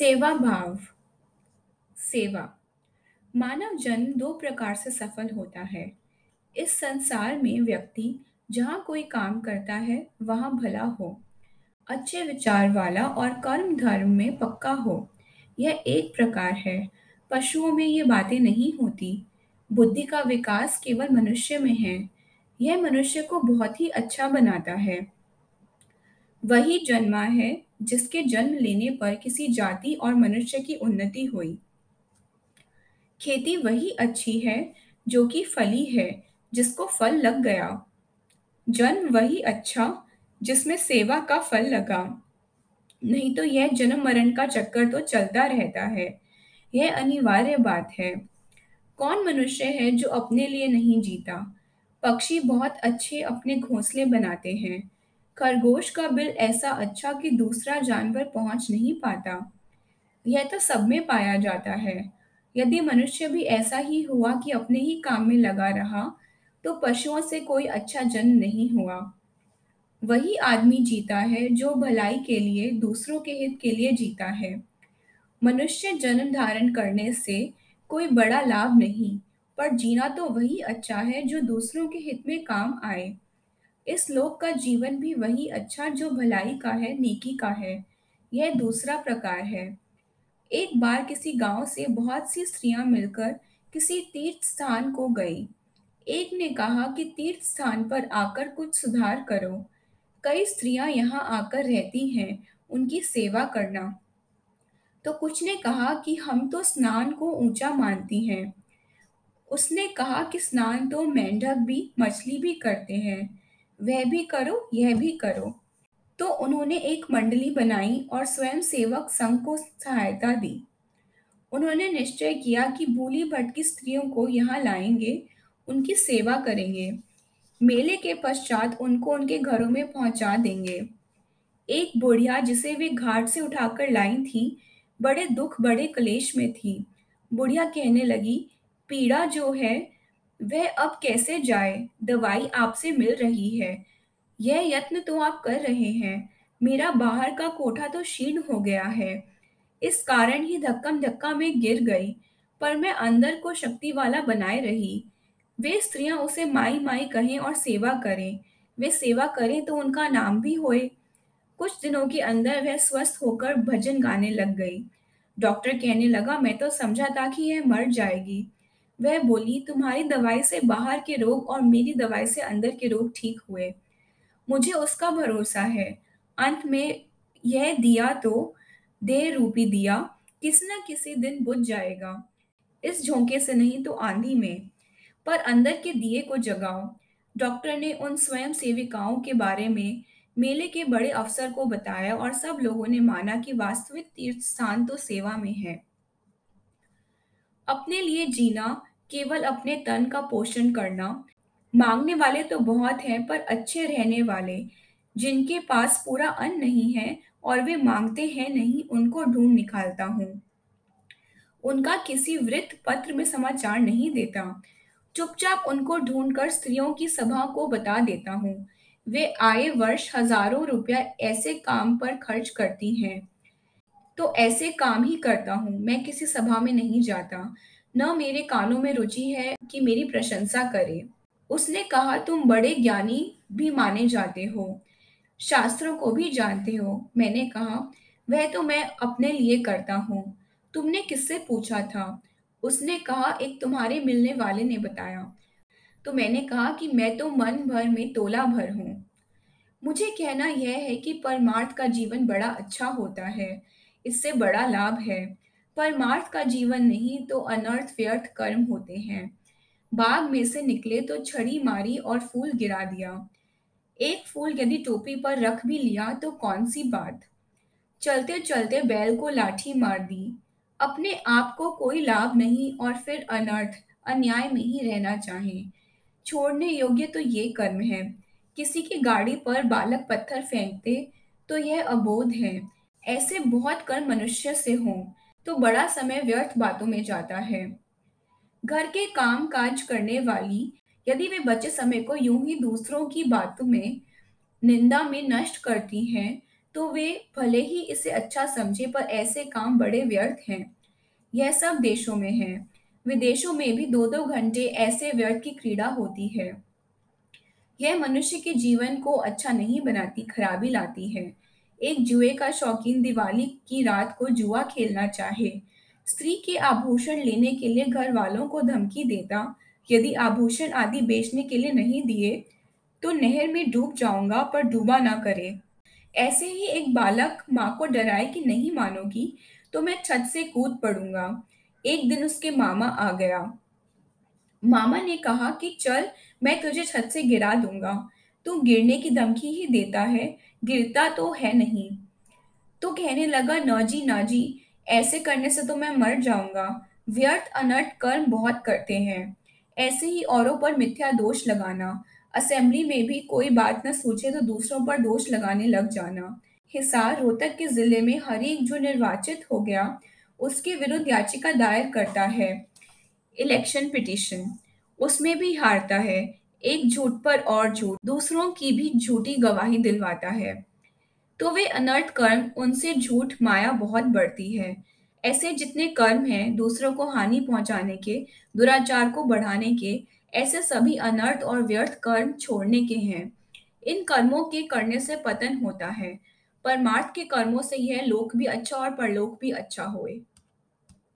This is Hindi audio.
सेवा भाव, सेवा। मानव जन्म दो प्रकार से सफल होता है। इस संसार में व्यक्ति जहाँ कोई काम करता है, वहाँ भला हो। अच्छे विचार वाला और कर्म धर्म में पक्का हो। यह एक प्रकार है। पशुओं में ये बातें नहीं होती। बुद्धि का विकास केवल मनुष्य में है। यह मनुष्य को बहुत ही अच्छा बनाता है। वही जन्मा है, जिसके जन्म लेने पर किसी जाति और मनुष्य की उन्नति हुई। खेती वही अच्छी है, जो कि फली है, जिसको फल लग गया। जन्म वही अच्छा जिसमें सेवा का फल लगा। नहीं तो यह जन्म मरण का चक्कर तो चलता रहता है। यह अनिवार्य बात है। कौन मनुष्य है जो अपने लिए नहीं जीता? पक्षी बहुत अच्छे अपने घोंसले बनाते हैं। खरगोश का बिल ऐसा अच्छा कि दूसरा जानवर पहुँच नहीं पाता। यह तो सब में पाया जाता है। यदि मनुष्य भी ऐसा ही हुआ कि अपने ही काम में लगा रहा तो पशुओं से कोई अच्छा जन्म नहीं हुआ। वही आदमी जीता है जो भलाई के लिए, दूसरों के हित के लिए जीता है। मनुष्य जन्म धारण करने से कोई बड़ा लाभ नहीं, पर जीना तो वही अच्छा है जो दूसरों के हित में काम आए। इस लोक का जीवन भी वही अच्छा जो भलाई का है, नेकी का है। यह दूसरा प्रकार है। एक बार किसी गाँव से बहुत सी स्त्रियाँ मिलकर किसी तीर्थ स्थान को गई। एक ने कहा कि तीर्थ स्थान पर आकर कुछ सुधार करो। कई स्त्रियाँ यहाँ आकर रहती हैं, उनकी सेवा करना। तो कुछ ने कहा कि हम तो स्नान को ऊँचा मानती हैं। उसने कहा कि स्नान तो मेंढक भी, मछली भी करते हैं। वह भी करो, यह भी करो। तो उन्होंने एक मंडली बनाई और स्वयं सेवक संघ को सहायता दी। उन्होंने निश्चय किया कि भूली भटकी स्त्रियों को यहाँ लाएँगे, उनकी सेवा करेंगे। मेले के पश्चात उनको उनके घरों में पहुँचा देंगे। एक बुढ़िया जिसे वे घाट से उठाकर लाई थी, बड़े दुख, बड़े क्लेश में थी। बुढ़िया कहने लगी, पीड़ा जो है वह अब कैसे जाए? दवाई आपसे मिल रही है। यह यत्न तो आप कर रहे हैं। मेरा बाहर का कोठा तो शीर्ण हो गया है। इस कारण ही धक्कम धक्का में गिर गई, पर मैं अंदर को शक्ति वाला बनाए रही। वे स्त्रियाँ उसे माई माई कहें और सेवा करें। वे सेवा करें तो उनका नाम भी होए। कुछ दिनों के अंदर वह स्वस्थ होकर भजन गाने लग गई। डॉक्टर कहने लगा, मैं तो समझा था कि यह मर जाएगी। वह बोली, तुम्हारी दवाई से बाहर के रोग और मेरी दवाई से अंदर के रोग ठीक हुए। मुझे उसका भरोसा है। अंत में यह दिया तो देह रूपी दिया, किसी न किसी दिन बुझ जाएगा। इस झोंके से नहीं तो आंधी में, पर अंदर के दिए को जगाओ। डॉक्टर ने उन स्वयं सेविकाओं के बारे में मेले के बड़े अफसर को बताया और सब लोगों ने माना कि वास्तविक तीर्थ स्थान तो सेवा में है। अपने लिए जीना केवल अपने तन का पोषण करना। मांगने वाले तो बहुत हैं, पर अच्छे रहने वाले, जिनके पास पूरा अन्न नहीं है और वे मांगते हैं नहीं, उनको ढूंढ निकालता हूँ। उनका किसी वृत्त पत्र में समाचार नहीं देता। चुपचाप उनको ढूंढकर स्त्रियों की सभा को बता देता हूँ। वे आए वर्ष हज़ारों रुपया ऐसे काम पर खर्च करती हैं। तो ऐसे काम ही करता हूँ। मैं किसी सभा में नहीं जाता। न मेरे कानों में रुचि है कि मेरी प्रशंसा करे। उसने कहा, तुम बड़े ज्ञानी भी माने जाते हो। शास्त्रों को भी जानते हो। मैंने कहा, वह तो मैं अपने लिए करता हूँ। तुमने किससे पूछा था? उसने कहा, एक तुम्हारे मिलने वाले ने बताया। तो मैंने कहा कि, मैं तो मन भर में तोला भर हूँ। मुझे कहना यह है कि परमार्थ का जीवन बड़ा अच्छा होता है। इससे बड़ा लाभ है। परमार्थ का जीवन नहीं तो अनर्थ व्यर्थ कर्म होते हैं। बाग में से निकले तो छड़ी मारी और फूल गिरा दिया। एक फूल यदि टोपी पर रख भी लिया तो कौन सी बात? चलते चलते बैल को लाठी मार दी। अपने आप को कोई लाभ नहीं और फिर अनर्थ, अन्याय में ही रहना चाहे। छोड़ने योग्य तो ये कर्म है। किसी की गाड़ी पर बालक पत्थर फेंकते तो यह अबोध है। ऐसे बहुत कर्म मनुष्य से हों। तो बड़ा समय व्यर्थ बातों में जाता है। घर के काम काज करने वाली, यदि वे बचे समय को यूँ ही दूसरों की बातों में, निंदा में नष्ट करती हैं तो वे भले ही इसे अच्छा समझे, पर ऐसे काम बड़े व्यर्थ हैं। यह सब देशों में है। विदेशों में भी दो दो घंटे ऐसे व्यर्थ की क्रीड़ा होती है। यह मनुष्य के जीवन को अच्छा नहीं बनाती, खराबी लाती है। एक जुए का शौकीन दिवाली की रात को जुआ खेलना चाहे। स्त्री के आभूषण लेने के लिए घर वालों को धमकी देता, यदि आभूषण आदि बेचने के लिए नहीं दिए तो नहर में डूब जाऊँगा, पर डूबा ना करे। ऐसे ही एक बालक माँ को डराए कि नहीं मानोगी तो मैं छत से कूद पड़ूँगा। एक दिन उसके मामा आ गया। मामा ने कहा कि, चल, मैं तुझे छत से गिरा दूँगा। तू गिरने की धमकी ही देता है। गिरता तो है नहीं। तो कहने लगा, ना जी ना जी, ऐसे करने से तो मैं मर जाऊँगा। व्यर्थ, अनर्थ कर्म बहुत करते हैं। ऐसे ही औरों पर मिथ्या दोष लगाना। असेंबली में भी कोई बात न सोचे तो दूसरों पर दोष लगाने लग जाना। हिसार रोहतक के ज़िले में हर एक जो निर्वाचित हो गया, उसके विरुद्ध याचिका दायर करता है। Election petition. उसमें भी हारता है। एक झूठ पर और झूठ, दूसरों की भी झूठी गवाही दिलवाता है। तो वे अनर्थ कर्म, उनसे झूठ माया बहुत बढ़ती है। ऐसे जितने कर्म हैं दूसरों को हानि पहुँचाने के, दुराचार को बढ़ाने के, ऐसे सभी अनर्थ और व्यर्थ कर्म छोड़ने के हैं। इन कर्मों के करने से पतन होता है। परमार्थ के कर्मों से यह लोक भी अच्छा और परलोक भी अच्छा होए।